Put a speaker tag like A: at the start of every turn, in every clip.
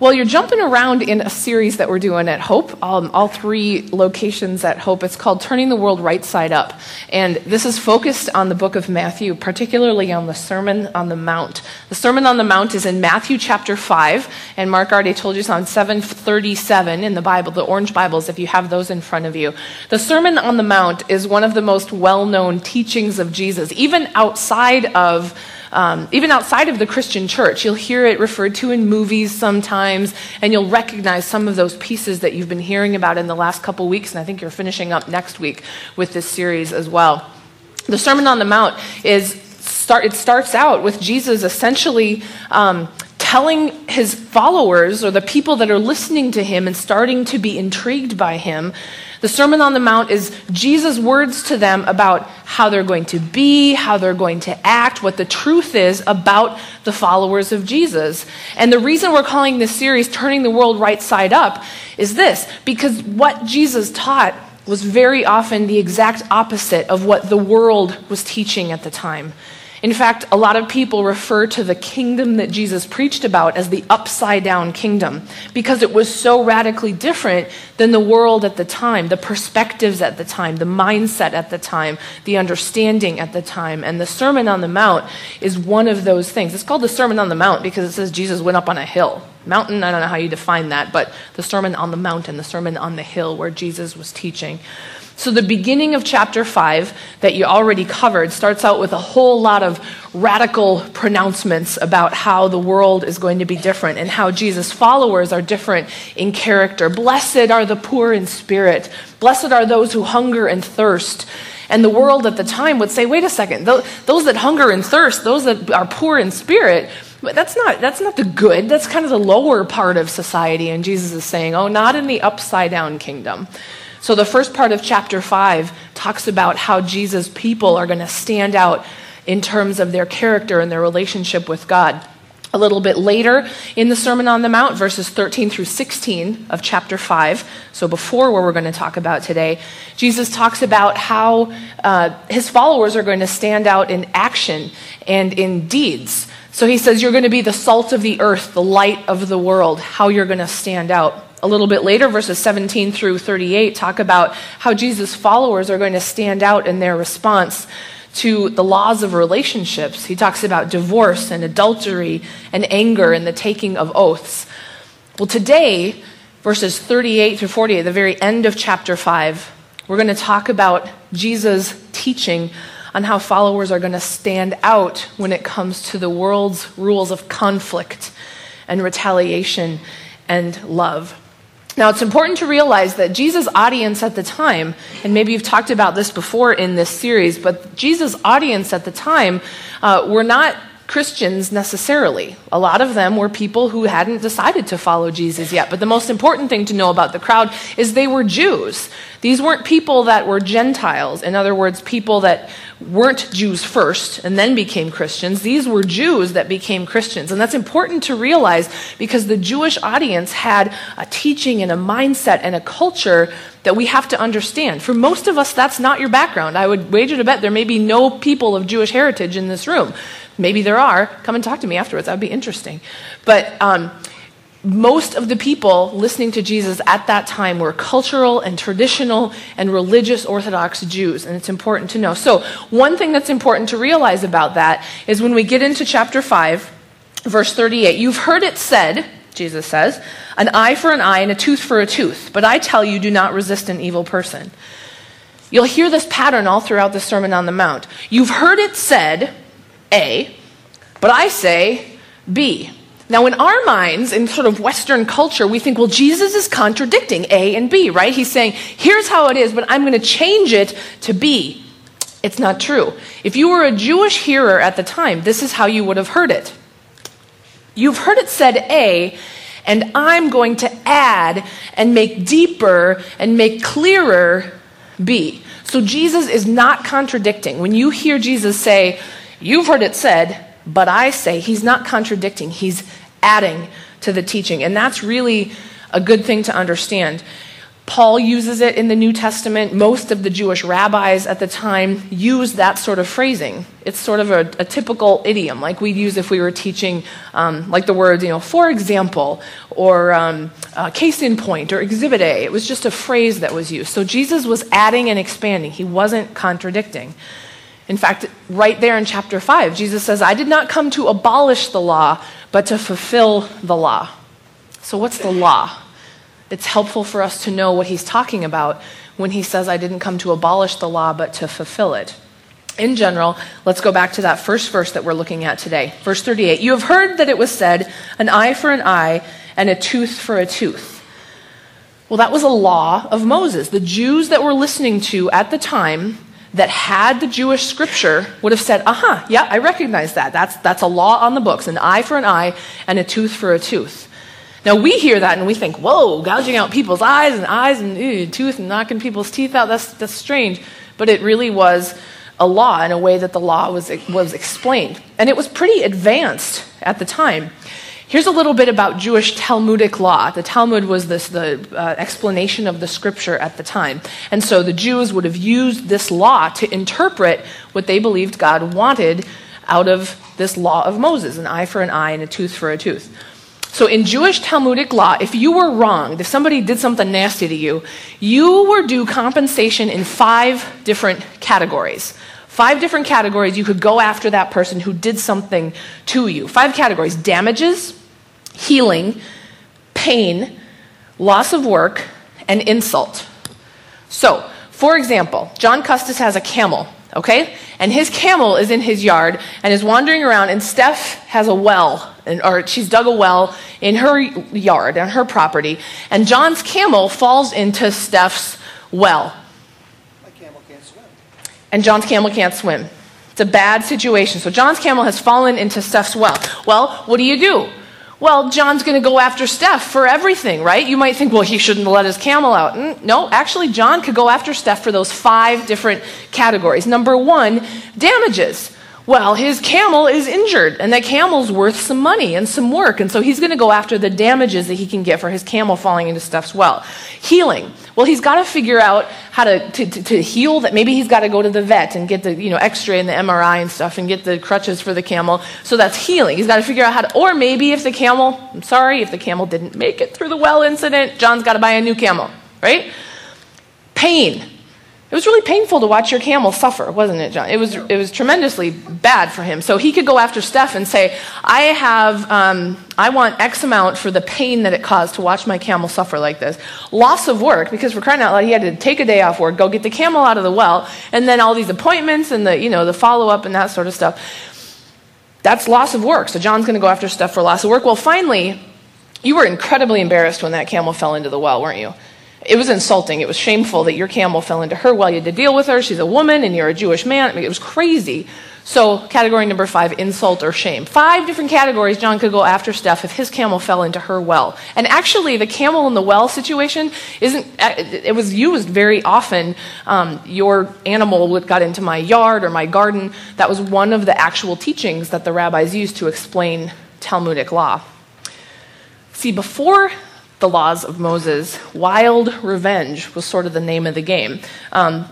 A: Well, you're jumping around in a series that we're doing at Hope, um, all three locations at Hope. It's called Turning the World Right Side Up. And this is focused on the book of Matthew, particularly on the Sermon on the Mount. The Sermon on the Mount is in Matthew chapter 5, and Mark already told you it's on 737 in the Bible, the orange Bibles, if you have those in front of you. The Sermon on the Mount is one of the most well known teachings of Jesus, even outside of um, even outside of the Christian church. You'll hear it referred to in movies sometimes, and you'll recognize some of those pieces that you've been hearing about in the last couple weeks, and I think you're finishing up next week with this series as well. The Sermon on the Mount is start, it starts out with Jesus essentially um, telling his followers or the people that are listening to him and starting to be intrigued by him the Sermon on the Mount is Jesus' words to them about how they're going to be, how they're going to act, what the truth is about the followers of Jesus. And the reason we're calling this series Turning the World Right Side Up is this because what Jesus taught was very often the exact opposite of what the world was teaching at the time. In fact, a lot of people refer to the kingdom that Jesus preached about as the upside down kingdom because it was so radically different than the world at the time, the perspectives at the time, the mindset at the time, the understanding at the time. And the Sermon on the Mount is one of those things. It's called the Sermon on the Mount because it says Jesus went up on a hill. Mountain, I don't know how you define that, but the Sermon on the Mountain, the Sermon on the Hill where Jesus was teaching. So, the beginning of chapter 5 that you already covered starts out with a whole lot of radical pronouncements about how the world is going to be different and how Jesus' followers are different in character. Blessed are the poor in spirit, blessed are those who hunger and thirst. And the world at the time would say, wait a second, those that hunger and thirst, those that are poor in spirit, that's not, that's not the good. That's kind of the lower part of society. And Jesus is saying, oh, not in the upside down kingdom. So the first part of chapter 5 talks about how Jesus' people are going to stand out in terms of their character and their relationship with God. A little bit later in the Sermon on the Mount, verses 13 through 16 of chapter 5, so before where we're going to talk about today, Jesus talks about how uh, his followers are going to stand out in action and in deeds. So he says, You're going to be the salt of the earth, the light of the world, how you're going to stand out a little bit later, verses 17 through 38, talk about how Jesus' followers are going to stand out in their response to the laws of relationships. He talks about divorce and adultery and anger and the taking of oaths. Well, today, verses 38 through 48, the very end of chapter 5, we're going to talk about Jesus' teaching on how followers are going to stand out when it comes to the world's rules of conflict and retaliation and love. Now, it's important to realize that Jesus' audience at the time, and maybe you've talked about this before in this series, but Jesus' audience at the time uh, were not Christians necessarily. A lot of them were people who hadn't decided to follow Jesus yet. But the most important thing to know about the crowd is they were Jews. These weren't people that were Gentiles. In other words, people that weren't Jews first and then became Christians. These were Jews that became Christians. And that's important to realize because the Jewish audience had a teaching and a mindset and a culture that we have to understand. For most of us, that's not your background. I would wager to bet there may be no people of Jewish heritage in this room. Maybe there are. Come and talk to me afterwards. That would be interesting. But um, most of the people listening to Jesus at that time were cultural and traditional and religious Orthodox Jews, and it's important to know. So, one thing that's important to realize about that is when we get into chapter 5, verse 38, you've heard it said, Jesus says, an eye for an eye and a tooth for a tooth, but I tell you, do not resist an evil person. You'll hear this pattern all throughout the Sermon on the Mount. You've heard it said, A, but I say B. Now, in our minds, in sort of Western culture, we think, well, Jesus is contradicting A and B, right? He's saying, here's how it is, but I'm going to change it to B. It's not true. If you were a Jewish hearer at the time, this is how you would have heard it. You've heard it said A, and I'm going to add and make deeper and make clearer B. So Jesus is not contradicting. When you hear Jesus say, You've heard it said, but I say he's not contradicting, he's adding to the teaching. And that's really a good thing to understand. Paul uses it in the New Testament. Most of the Jewish rabbis at the time used that sort of phrasing. It's sort of a, a typical idiom, like we'd use if we were teaching, um, like the words, you know, for example, or um, uh, case in point, or exhibit A. It was just a phrase that was used. So Jesus was adding and expanding, he wasn't contradicting. In fact, right there in chapter 5, Jesus says, I did not come to abolish the law, but to fulfill the law. So, what's the law? it's helpful for us to know what he's talking about when he says, I didn't come to abolish the law, but to fulfill it. In general, let's go back to that first verse that we're looking at today. Verse 38 You have heard that it was said, an eye for an eye and a tooth for a tooth. Well, that was a law of Moses. The Jews that were listening to at the time that had the Jewish scripture would have said, aha, uh-huh, yeah, I recognize that. That's, that's a law on the books an eye for an eye and a tooth for a tooth. Now we hear that and we think, whoa, gouging out people's eyes and eyes and ew, tooth and knocking people's teeth out, that's, that's strange. But it really was a law in a way that the law was, was explained. And it was pretty advanced at the time. Here's a little bit about Jewish Talmudic law. The Talmud was this, the uh, explanation of the scripture at the time. And so the Jews would have used this law to interpret what they believed God wanted out of this law of Moses an eye for an eye and a tooth for a tooth. So, in Jewish Talmudic law, if you were wronged, if somebody did something nasty to you, you were due compensation in five different categories. Five different categories you could go after that person who did something to you. Five categories damages, healing, pain, loss of work, and insult. So, for example, John Custis has a camel, okay? And his camel is in his yard and is wandering around, and Steph has a well and or she's dug a well in her yard, on her property, and John's camel falls into Steph's well.
B: My camel can't swim.
A: And John's camel can't swim. It's a bad situation. So John's camel has fallen into Steph's well. Well, what do you do? Well, John's going to go after Steph for everything, right? You might think, well, he shouldn't let his camel out. Mm, no, actually, John could go after Steph for those five different categories. Number one, damages. Well, his camel is injured, and that camel's worth some money and some work, and so he's going to go after the damages that he can get for his camel falling into Steph's well. Healing. Well, he's got to figure out how to, to, to heal that. Maybe he's got to go to the vet and get the you know, x-ray and the MRI and stuff and get the crutches for the camel. So that's healing. He's got to figure out how to, or maybe if the camel, I'm sorry, if the camel didn't make it through the well incident, John's got to buy a new camel, right? Pain. It was really painful to watch your camel suffer, wasn't it, John? It was, it was tremendously bad for him. So he could go after Steph and say, I have, um, I want X amount for the pain that it caused to watch my camel suffer like this. Loss of work, because for crying out loud, he had to take a day off work, go get the camel out of the well, and then all these appointments and the, you know, the follow up and that sort of stuff. That's loss of work. So John's going to go after Steph for loss of work. Well, finally, you were incredibly embarrassed when that camel fell into the well, weren't you? It was insulting. It was shameful that your camel fell into her well. You had to deal with her. She's a woman and you're a Jewish man. I mean, it was crazy. So, category number five insult or shame. Five different categories John could go after Steph if his camel fell into her well. And actually, the camel in the well situation isn't, uh, it was used very often. Um, your animal got into my yard or my garden. That was one of the actual teachings that the rabbis used to explain Talmudic law. See, before the laws of Moses, wild revenge was sort of the name of the game. Um,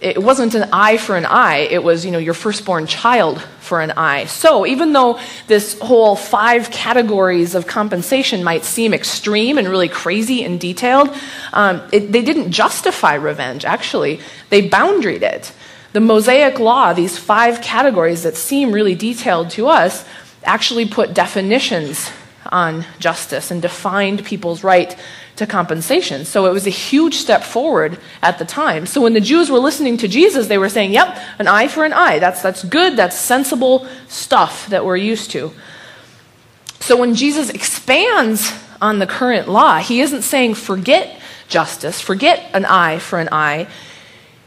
A: it wasn't an eye for an eye, it was, you know, your firstborn child for an eye. So even though this whole five categories of compensation might seem extreme and really crazy and detailed, um, it, they didn't justify revenge, actually. They boundaried it. The Mosaic law, these five categories that seem really detailed to us, actually put definitions on justice and defined people's right to compensation. So it was a huge step forward at the time. So when the Jews were listening to Jesus, they were saying, yep, an eye for an eye. That's, that's good, that's sensible stuff that we're used to. So when Jesus expands on the current law, he isn't saying forget justice, forget an eye for an eye.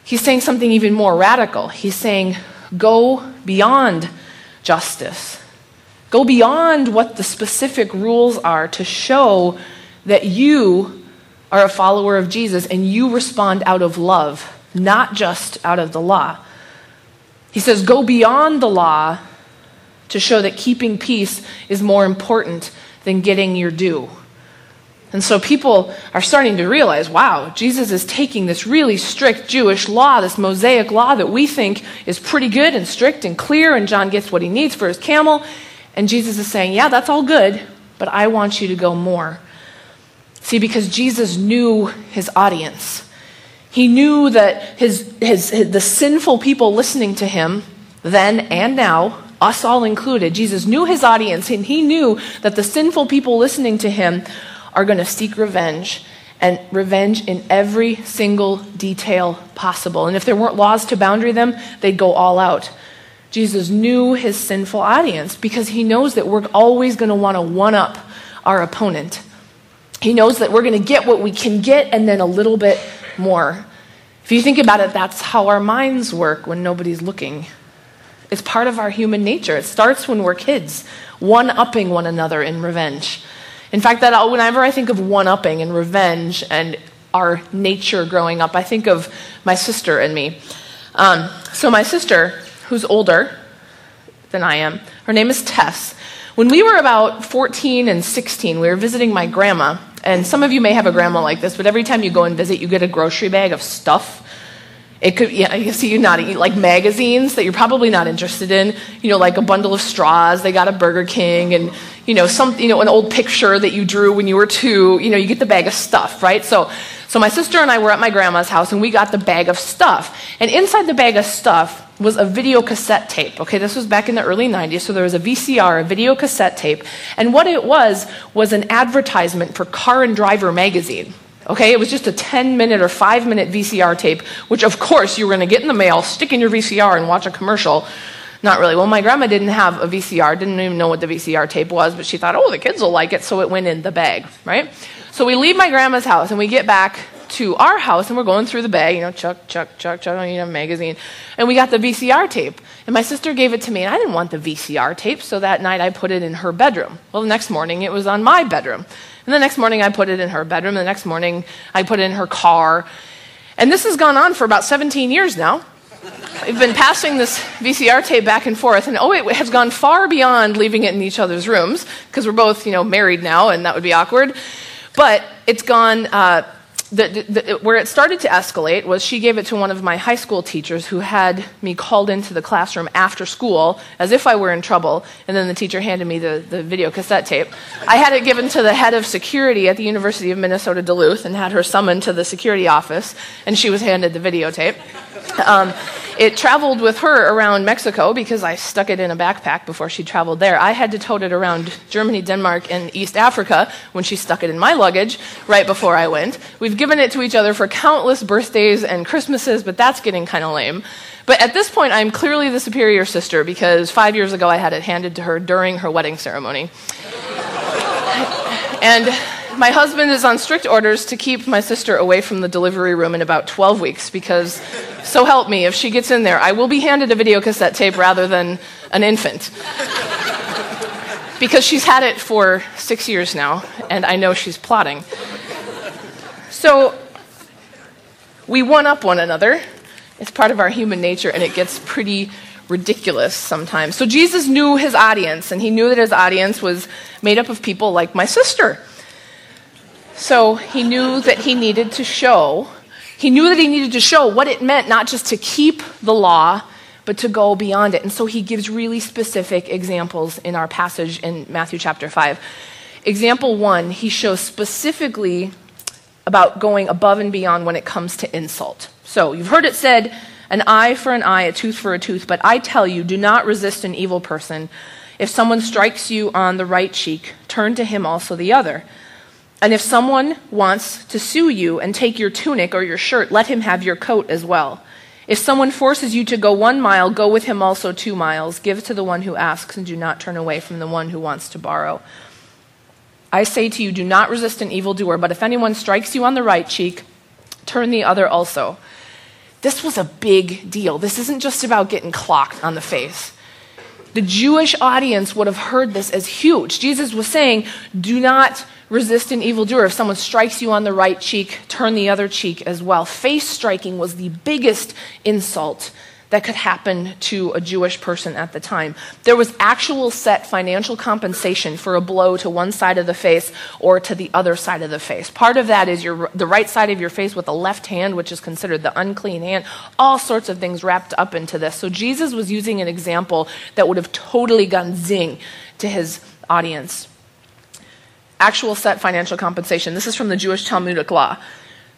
A: He's saying something even more radical. He's saying go beyond justice Go beyond what the specific rules are to show that you are a follower of Jesus and you respond out of love, not just out of the law. He says, Go beyond the law to show that keeping peace is more important than getting your due. And so people are starting to realize wow, Jesus is taking this really strict Jewish law, this Mosaic law that we think is pretty good and strict and clear, and John gets what he needs for his camel. And Jesus is saying, yeah, that's all good, but I want you to go more. See, because Jesus knew his audience. He knew that his, his, his, the sinful people listening to him then and now, us all included, Jesus knew his audience, and he knew that the sinful people listening to him are going to seek revenge and revenge in every single detail possible. And if there weren't laws to boundary them, they'd go all out. Jesus knew his sinful audience because he knows that we're always going to want to one up our opponent. He knows that we're going to get what we can get and then a little bit more. If you think about it, that's how our minds work when nobody's looking. It's part of our human nature. It starts when we're kids, one upping one another in revenge. In fact, that whenever I think of one upping and revenge and our nature growing up, I think of my sister and me. Um, so, my sister, who's older than I am, her name is Tess. When we were about 14 and 16, we were visiting my grandma. And some of you may have a grandma like this, but every time you go and visit, you get a grocery bag of stuff it could, yeah, you see you nodding, like magazines that you're probably not interested in, you know, like a bundle of straws, they got a Burger King, and, you know, some, you know, an old picture that you drew when you were two, you know, you get the bag of stuff, right? So, so my sister and I were at my grandma's house, and we got the bag of stuff. And inside the bag of stuff was a video cassette tape, okay? This was back in the early 90s, so there was a VCR, a video cassette tape, and what it was was an advertisement for Car and Driver magazine. Okay, it was just a 10 minute or 5 minute VCR tape, which of course you were going to get in the mail, stick in your VCR, and watch a commercial. Not really. Well, my grandma didn't have a VCR, didn't even know what the VCR tape was, but she thought, oh, the kids will like it, so it went in the bag, right? So we leave my grandma's house and we get back to our house and we're going through the bag, you know, chuck, chuck, chuck, chuck, you know, magazine. And we got the VCR tape. And my sister gave it to me and I didn't want the VCR tape, so that night I put it in her bedroom. Well, the next morning it was on my bedroom. And the next morning I put it in her bedroom. And the next morning I put it in her car. And this has gone on for about 17 years now. We've been passing this VCR tape back and forth, and oh, it has gone far beyond leaving it in each other's rooms because we're both, you know, married now, and that would be awkward. But it's gone uh, the, the, where it started to escalate was she gave it to one of my high school teachers who had me called into the classroom after school as if I were in trouble, and then the teacher handed me the, the video cassette tape. I had it given to the head of security at the University of Minnesota Duluth and had her summoned to the security office, and she was handed the videotape. Um, it traveled with her around Mexico because I stuck it in a backpack before she traveled there. I had to tote it around Germany, Denmark, and East Africa when she stuck it in my luggage right before I went. We've given it to each other for countless birthdays and Christmases, but that's getting kind of lame. But at this point, I'm clearly the superior sister because five years ago I had it handed to her during her wedding ceremony. and my husband is on strict orders to keep my sister away from the delivery room in about 12 weeks because, so help me, if she gets in there, I will be handed a video cassette tape rather than an infant. because she's had it for six years now, and I know she's plotting. So, we one up one another. It's part of our human nature, and it gets pretty ridiculous sometimes. So, Jesus knew his audience, and he knew that his audience was made up of people like my sister so he knew that he needed to show, he knew that he needed to show what it meant not just to keep the law, but to go beyond it. And so he gives really specific examples in our passage in Matthew chapter 5. Example one, he shows specifically about going above and beyond when it comes to insult. So you've heard it said, an eye for an eye, a tooth for a tooth, but I tell you, do not resist an evil person. If someone strikes you on the right cheek, turn to him also the other. And if someone wants to sue you and take your tunic or your shirt, let him have your coat as well. If someone forces you to go one mile, go with him also two miles. Give to the one who asks, and do not turn away from the one who wants to borrow. I say to you, do not resist an evildoer, but if anyone strikes you on the right cheek, turn the other also. This was a big deal. This isn't just about getting clocked on the face. The Jewish audience would have heard this as huge. Jesus was saying, do not resist an evildoer. If someone strikes you on the right cheek, turn the other cheek as well. Face striking was the biggest insult that could happen to a Jewish person at the time. There was actual set financial compensation for a blow to one side of the face or to the other side of the face. Part of that is your, the right side of your face with the left hand, which is considered the unclean hand. All sorts of things wrapped up into this. So Jesus was using an example that would have totally gone zing to his audience. Actual set financial compensation. This is from the Jewish Talmudic law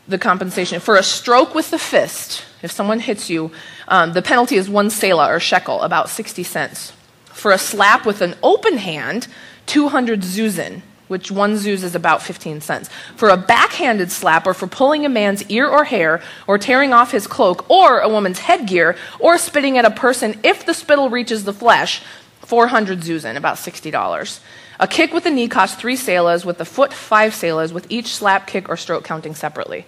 A: the compensation. For a stroke with the fist, if someone hits you, um, the penalty is one selah or shekel, about 60 cents. For a slap with an open hand, 200 zuzin, which one zuz is about 15 cents. For a backhanded slap, or for pulling a man's ear or hair, or tearing off his cloak, or a woman's headgear, or spitting at a person if the spittle reaches the flesh, 400 zuzin, about $60. A kick with the knee costs three selahs, with the foot five selahs, with each slap, kick, or stroke counting separately.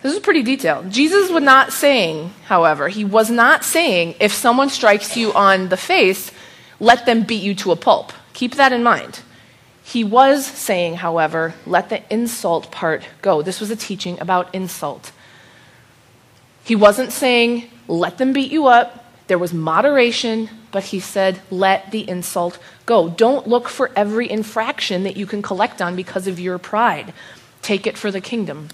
A: This is pretty detailed. Jesus was not saying, however, he was not saying if someone strikes you on the face, let them beat you to a pulp. Keep that in mind. He was saying, however, let the insult part go. This was a teaching about insult. He wasn't saying, let them beat you up. There was moderation, but he said, let the insult go. Don't look for every infraction that you can collect on because of your pride. Take it for the kingdom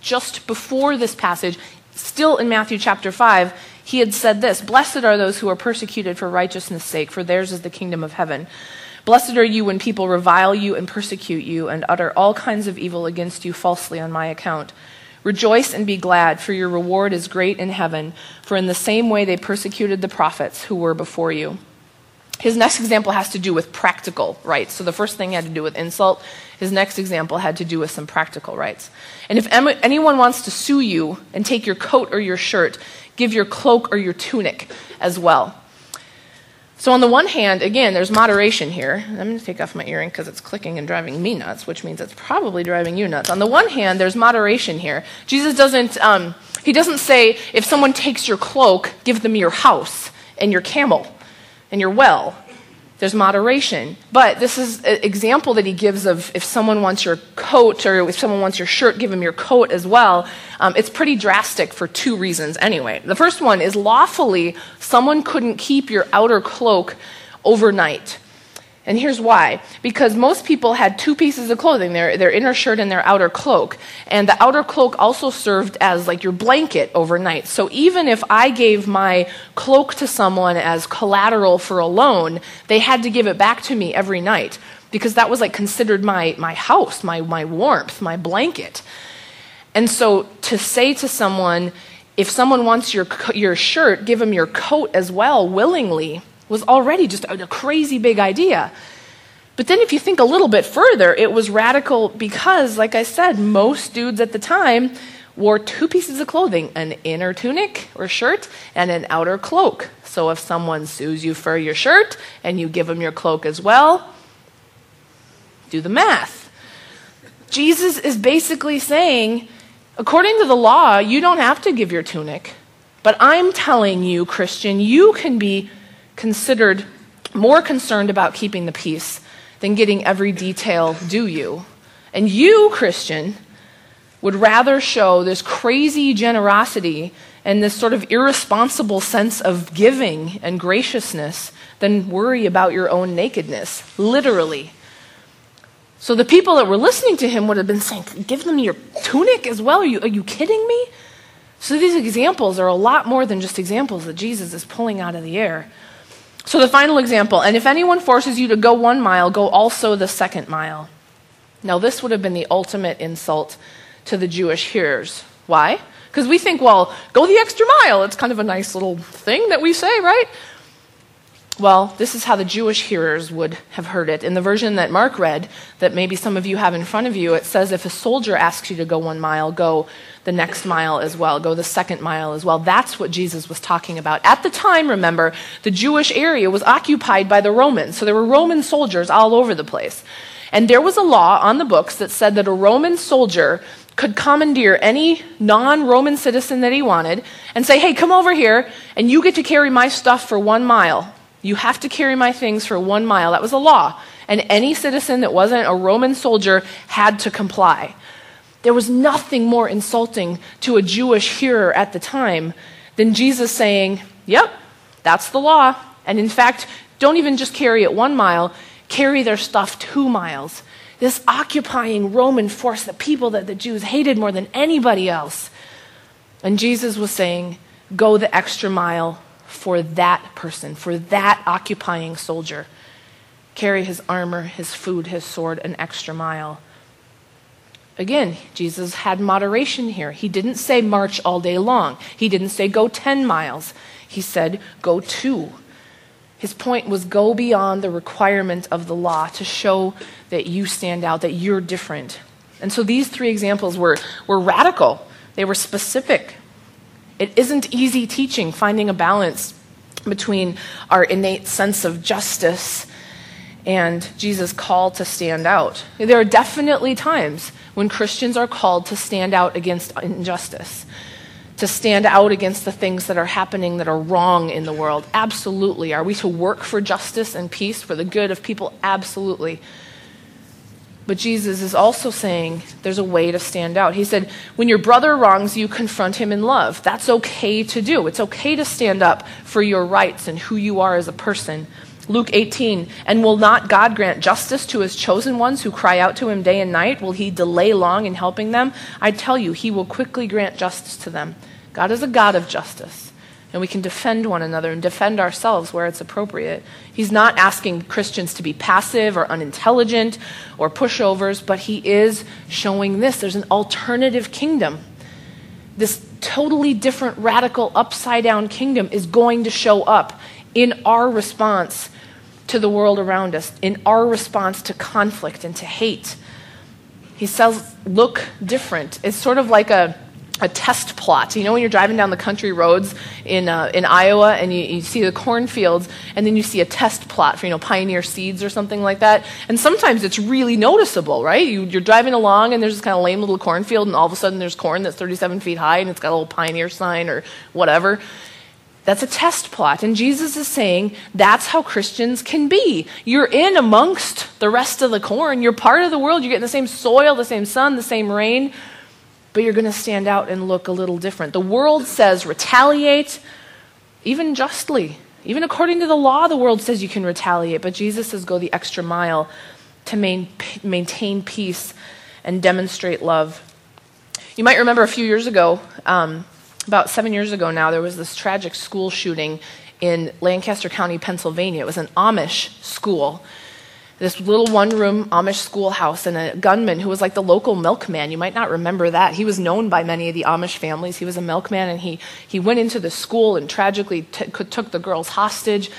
A: just before this passage, still in Matthew chapter 5, he had said this Blessed are those who are persecuted for righteousness' sake, for theirs is the kingdom of heaven. Blessed are you when people revile you and persecute you and utter all kinds of evil against you falsely on my account. Rejoice and be glad, for your reward is great in heaven, for in the same way they persecuted the prophets who were before you. His next example has to do with practical rights. So the first thing had to do with insult. His next example had to do with some practical rights. And if anyone wants to sue you and take your coat or your shirt, give your cloak or your tunic as well. So, on the one hand, again, there's moderation here. I'm going to take off my earring because it's clicking and driving me nuts, which means it's probably driving you nuts. On the one hand, there's moderation here. Jesus doesn't, um, he doesn't say, if someone takes your cloak, give them your house and your camel and your well there's moderation. But this is an example that he gives of if someone wants your coat or if someone wants your shirt, give them your coat as well. Um, it's pretty drastic for two reasons, anyway. The first one is lawfully, someone couldn't keep your outer cloak overnight. And here's why. Because most people had two pieces of clothing their, their inner shirt and their outer cloak. And the outer cloak also served as like your blanket overnight. So even if I gave my cloak to someone as collateral for a loan, they had to give it back to me every night. Because that was like considered my, my house, my, my warmth, my blanket. And so to say to someone, if someone wants your, your shirt, give them your coat as well willingly was already just a, crazy big idea. But then, if you think a little bit further, it was radical because, like I said, most dudes at the time wore two pieces of clothing an inner tunic or shirt and an outer cloak. So, if someone sues you for your shirt and you give them your cloak as well, do the math. Jesus is basically saying, according to the law, you don't have to give your tunic. But I'm telling you, Christian, you can be considered more concerned about keeping the peace than getting every detail due you. And you, Christian, would rather show this crazy generosity and this sort of irresponsible sense of giving and graciousness than worry about your own nakedness, literally. So the people that were listening to him would have been saying, Give them your tunic as well? Are you, are you kidding me? So these examples are a lot more than just examples that Jesus is pulling out of the air. So, the final example and if anyone forces you to go one mile, go also the second mile. Now, this would have been the ultimate insult to the Jewish hearers. Why? Because we think, well, go the extra mile. It's kind of a nice little thing that we say, right? Well, this is how the Jewish hearers would have heard it. In the version that Mark read, that maybe some of you have in front of you, it says if a soldier asks you to go one mile, go the next mile as well, go the second mile as well. That's what Jesus was talking about. At the time, remember, the Jewish area was occupied by the Romans, so there were Roman soldiers all over the place. And there was a law on the books that said that a Roman soldier could commandeer any non Roman citizen that he wanted and say, hey, come over here, and you get to carry my stuff for one mile. You have to carry my things for one mile. That was a law. And any citizen that wasn't a Roman soldier had to comply. There was nothing more insulting to a Jewish hearer at the time than Jesus saying, Yep, that's the law. And in fact, don't even just carry it one mile, carry their stuff two miles. This occupying Roman force, the people that the Jews hated more than anybody else. And Jesus was saying, Go the extra mile for that person, for that occupying soldier. Carry his armor, his food, his sword an extra mile. Again, Jesus had moderation here. He didn't say march all day long. He didn't say go 10 miles. He said go two. His point was go beyond the requirement of the law to show that you stand out, that you're different. And so these three examples were, were radical, they were specific. It isn't easy teaching, finding a balance between our innate sense of justice and Jesus' call to stand out. There are definitely times when Christians are called to stand out against injustice, to stand out against the things that are happening that are wrong in the world. Absolutely. Are we to work for justice and peace for the good of people? Absolutely. But Jesus is also saying there's a way to stand out. He said, when your brother wrongs you, confront him in love. That's okay to do. It's okay to stand up for your rights and who you are as a person. Luke 18, and will not God grant justice to his chosen ones who cry out to him day and night? Will he delay long in helping them? I tell you, he will quickly grant justice to them. God is a God of justice, and we can defend one another and defend ourselves where it's appropriate. He's not asking Christians to be passive or unintelligent or pushovers, but he is showing this there's an alternative kingdom. This totally different, radical, upside down kingdom is going to show up in our response to the world around us, in our response to conflict and to hate. He says, look different. It's sort of like a, a test plot. You know, when you're driving down the country roads in, uh, in Iowa and you, you see the cornfields, and then you see a test plot for, you know, Pioneer Seeds or something like that. And sometimes it's really noticeable, right? You, you're driving along and there's this kind of lame little cornfield, and all of a sudden there's corn that's 37 feet high and it's got a little Pioneer sign or whatever. That's a test plot. And Jesus is saying that's how Christians can be. You're in amongst the rest of the corn. You're part of the world. You're getting the same soil, the same sun, the same rain, but you're going to stand out and look a little different. The world says retaliate, even justly. Even according to the law, the world says you can retaliate, but Jesus says go the extra mile to main, maintain peace and demonstrate love. You might remember a few years ago, um, about seven years ago now, there was this tragic school shooting in Lancaster County, Pennsylvania. It was an Amish school, this little one room Amish schoolhouse, and a gunman who was like the local milkman. You might not remember that. He was known by many of the Amish families. He was a milkman, and he, he went into the school and tragically t- took the girls hostage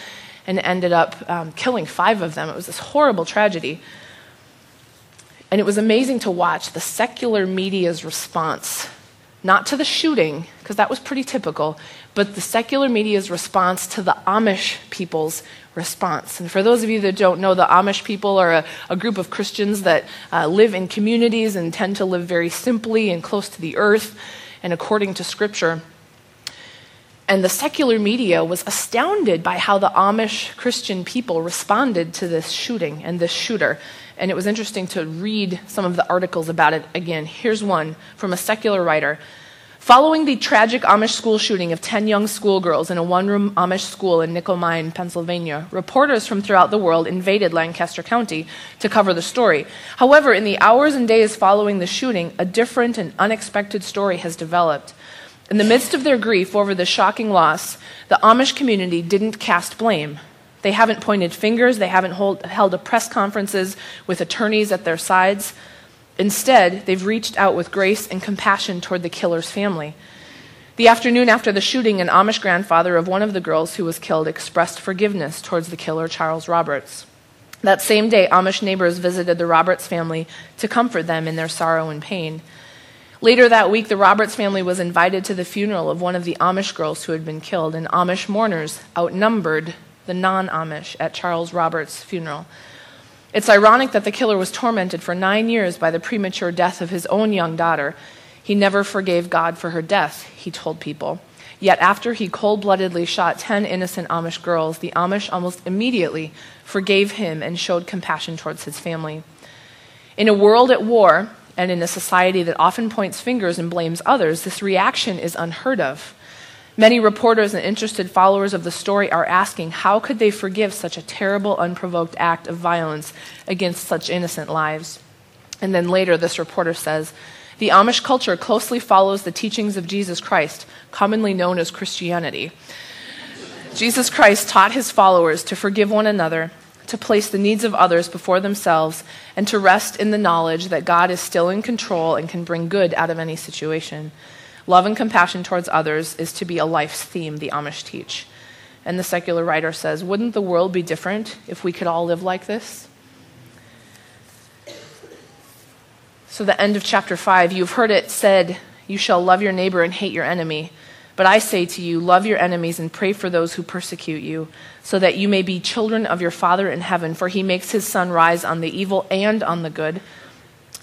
A: and ended up um, killing five of them. It was this horrible tragedy. And it was amazing to watch the secular media's response not to the shooting, because that was pretty typical, but the secular media's response to the Amish people's response. And for those of you that don't know, the Amish people are a, a group of Christians that uh, live in communities and tend to live very simply and close to the earth and according to Scripture. And the secular media was astounded by how the Amish Christian people responded to this shooting and this shooter and it was interesting to read some of the articles about it again. Here's one from a secular writer. Following the tragic Amish school shooting of 10 young schoolgirls in a one room Amish school in Nickel Mine, Pennsylvania, reporters from throughout the world invaded Lancaster County to cover the story. However, in the hours and days following the shooting, a different and unexpected story has developed. In the midst of their grief over the shocking loss, the Amish community didn't cast blame. They haven't pointed fingers, they haven't hold, held press conferences with attorneys at their sides. Instead, they've reached out with grace and compassion toward the killer's family. The afternoon after the shooting, an Amish grandfather of one of the girls who was killed expressed forgiveness towards the killer, Charles Roberts. That same day, Amish neighbors visited the Roberts family to comfort them in their sorrow and pain. Later that week, the Roberts family was invited to the funeral of one of the Amish girls who had been killed, and Amish mourners outnumbered the non Amish, at Charles Roberts' funeral. It's ironic that the killer was tormented for nine years by the premature death of his own young daughter. He never forgave God for her death, he told people. Yet after he cold bloodedly shot 10 innocent Amish girls, the Amish almost immediately forgave him and showed compassion towards his family. In a world at war, And in a society that often points fingers and blames others, this reaction is unheard of. Many reporters and interested followers of the story are asking how could they forgive such a terrible, unprovoked act of violence against such innocent lives? And then later, this reporter says, the Amish culture closely follows the teachings of Jesus Christ, commonly known as Christianity. Jesus Christ taught his followers to forgive one another, to place the needs of others before themselves, and to rest in the knowledge that God is still in control and can bring good out of any situation. Love and compassion towards others is to be a life's theme, the Amish teach. And the secular writer says, Wouldn't the world be different if we could all live like this? So, the end of chapter 5, you've heard it said, You shall love your neighbor and hate your enemy. But I say to you, love your enemies and pray for those who persecute you, so that you may be children of your Father in heaven, for he makes his sun rise on the evil and on the good,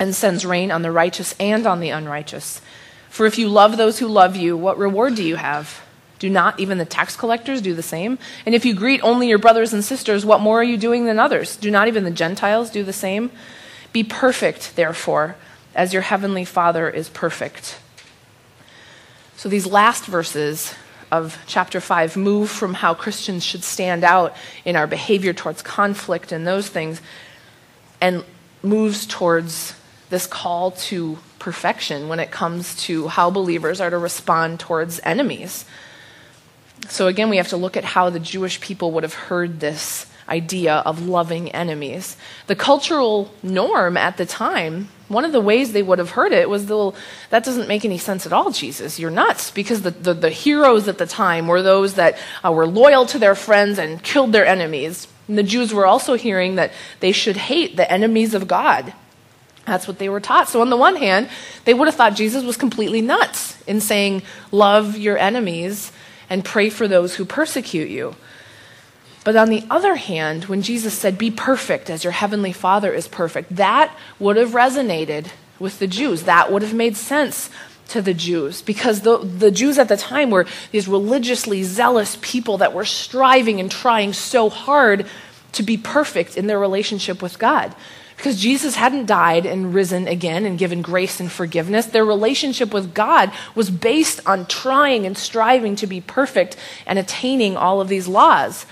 A: and sends rain on the righteous and on the unrighteous. For if you love those who love you, what reward do you have? Do not even the tax collectors do the same? And if you greet only your brothers and sisters, what more are you doing than others? Do not even the Gentiles do the same? Be perfect, therefore, as your heavenly Father is perfect. So these last verses of chapter 5 move from how Christians should stand out in our behavior towards conflict and those things and moves towards this call to perfection when it comes to how believers are to respond towards enemies. So, again, we have to look at how the Jewish people would have heard this idea of loving enemies. The cultural norm at the time, one of the ways they would have heard it was, well, that doesn't make any sense at all, Jesus. You're nuts. Because the, the, the heroes at the time were those that uh, were loyal to their friends and killed their enemies. And the Jews were also hearing that they should hate the enemies of God. That's what they were taught. So, on the one hand, they would have thought Jesus was completely nuts in saying, Love your enemies and pray for those who persecute you. But on the other hand, when Jesus said, Be perfect as your heavenly Father is perfect, that would have resonated with the Jews. That would have made sense to the Jews because the, the Jews at the time were these religiously zealous people that were striving and trying so hard to be perfect in their relationship with God. Because Jesus hadn't died and risen again and given grace and forgiveness. Their relationship with God was based on trying and striving to be perfect and attaining all of these laws.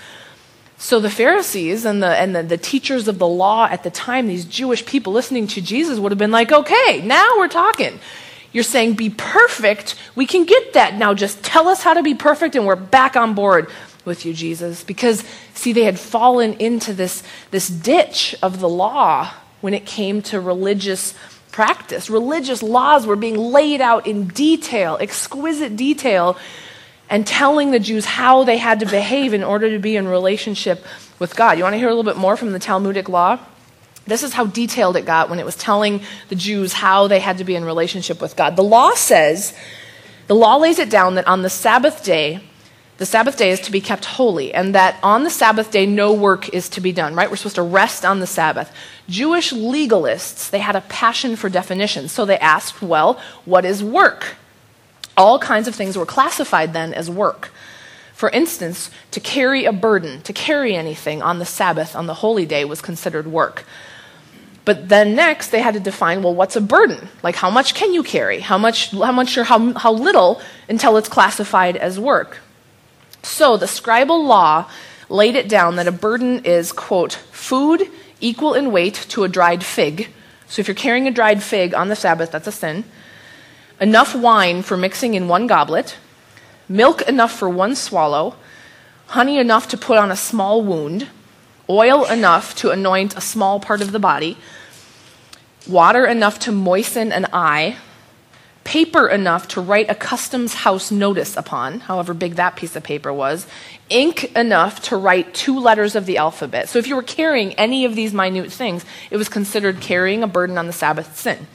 A: So the Pharisees and, the, and the, the, teachers of the law at the time, these Jewish people listening to Jesus, would have been like, okay, now we're talking. You're saying be perfect. We can get that. Now just tell us how to be perfect, and we're back on board with you, Jesus. Because, see, they had fallen into this, this ditch of the law when it came to religious practice. Religious laws were being laid out in detail, exquisite detail and telling the Jews how they had to behave in order to be in relationship with God. You want to hear a little bit more from the Talmudic law? This is how detailed it got when it was telling the Jews how they had to be in relationship with God. The law says, the law lays it down that on the Sabbath day, the Sabbath day is to be kept holy, and that on the Sabbath day, no work is to be done, right? We're supposed to rest on the Sabbath. Jewish legalists, they had a passion for definitions. So they asked, well, what is work? All kinds of things were classified then as work. For instance, to carry a burden, to carry anything on the Sabbath, on the holy day, was considered work. But then next, they had to define well, what's a burden? Like, how much can you carry? How much, how much or how, how little until it's classified as work? So the scribal law laid it down that a burden is, quote, food equal in weight to a dried fig. So if you're carrying a dried fig on the Sabbath, that's a sin. Enough wine for mixing in one goblet, milk enough for one swallow, honey enough to put on a small wound, oil enough to anoint a small part of the body, water enough to moisten an eye, paper enough to write a customs house notice upon, however big that piece of paper was, ink enough to write two letters of the alphabet. So if you were carrying any of these minute things, it was considered carrying a burden on the Sabbath sin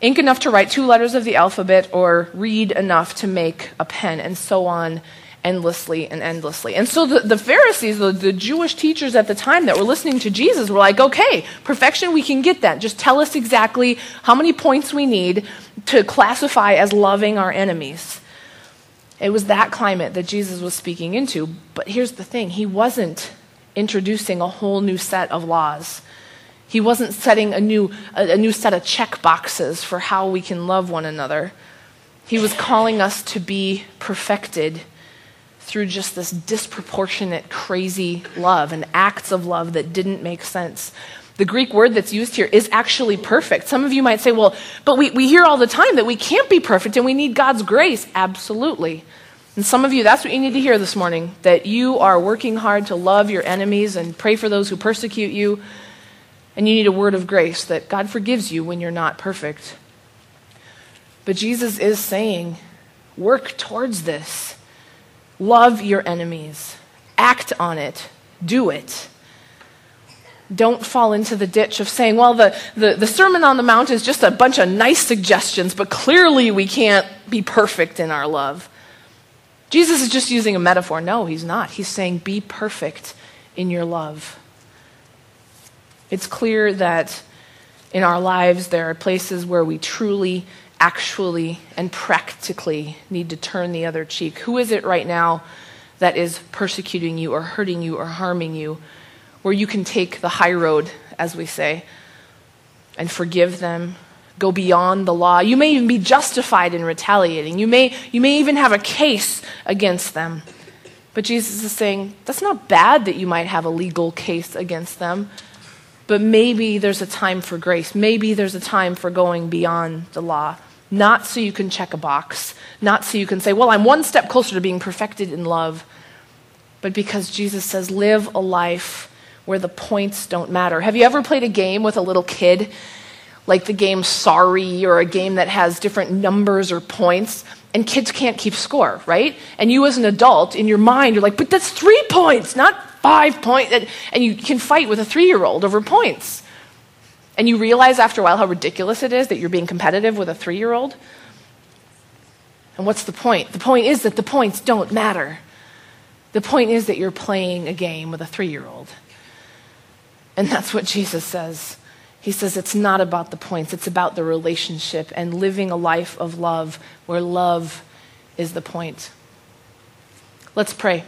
A: ink enough to write two letters of the alphabet, or reed enough to make a pen, and so on endlessly and endlessly. And so the, the Pharisees, the, the Jewish teachers at the time that were listening to Jesus, were like, okay, perfection, we can get that. Just tell us exactly how many points we need to classify as loving our enemies. It was that climate that Jesus was speaking into. But here's the thing he wasn't introducing a whole new set of laws. He wasn't setting a new, a, a new set of check boxes for how we can love one another. He was calling us to be perfected through just this disproportionate, crazy love and acts of love that didn't make sense. The Greek word that's used here is actually perfect. Some of you might say, well, but we, we hear all the time that we can't be perfect and we need God's grace. Absolutely. And some of you, that's what you need to hear this morning that you are working hard to love your enemies and pray for those who persecute you. And you need a word of grace that God forgives you when you're not perfect. But Jesus is saying, work towards this. Love your enemies. Act on it. Do it. Don't fall into the ditch of saying, well, the, the, the, Sermon on the Mount is just a bunch of nice suggestions, but clearly we can't be perfect in our love. Jesus is just using a metaphor. No, he's not. He's saying, be perfect in your love. It's clear that in our lives there are places where we truly actually and practically need to turn the other cheek? Who is it right now that is persecuting you or hurting you or harming you, where you can take the high road, as we say, and forgive them? Go beyond the law. You may even be justified in retaliating. You may, you may even have a case against them. But Jesus is saying, that's not bad that you might have a legal case against them. But maybe there's a time for grace. Maybe there's a time for going beyond the law. Not so you can check a box, not so you can say, well, I'm one step closer to being perfected in love, but because Jesus says, live a life where the points don't matter. Have you ever played a game with a little kid, like the game Sorry, or a game that has different numbers or points? And kids can't keep score, right? And you, as an adult, in your mind, you're like, but that's three points, not five points. And you can fight with a three year old over points. And you realize after a while how ridiculous it is that you're being competitive with a three year old. And what's the point? The point is that the points don't matter. The point is that you're playing a game with a three year old. And that's what Jesus says. He says it's not about the points, it's about the relationship and living a life of love where love is the point. Let's pray.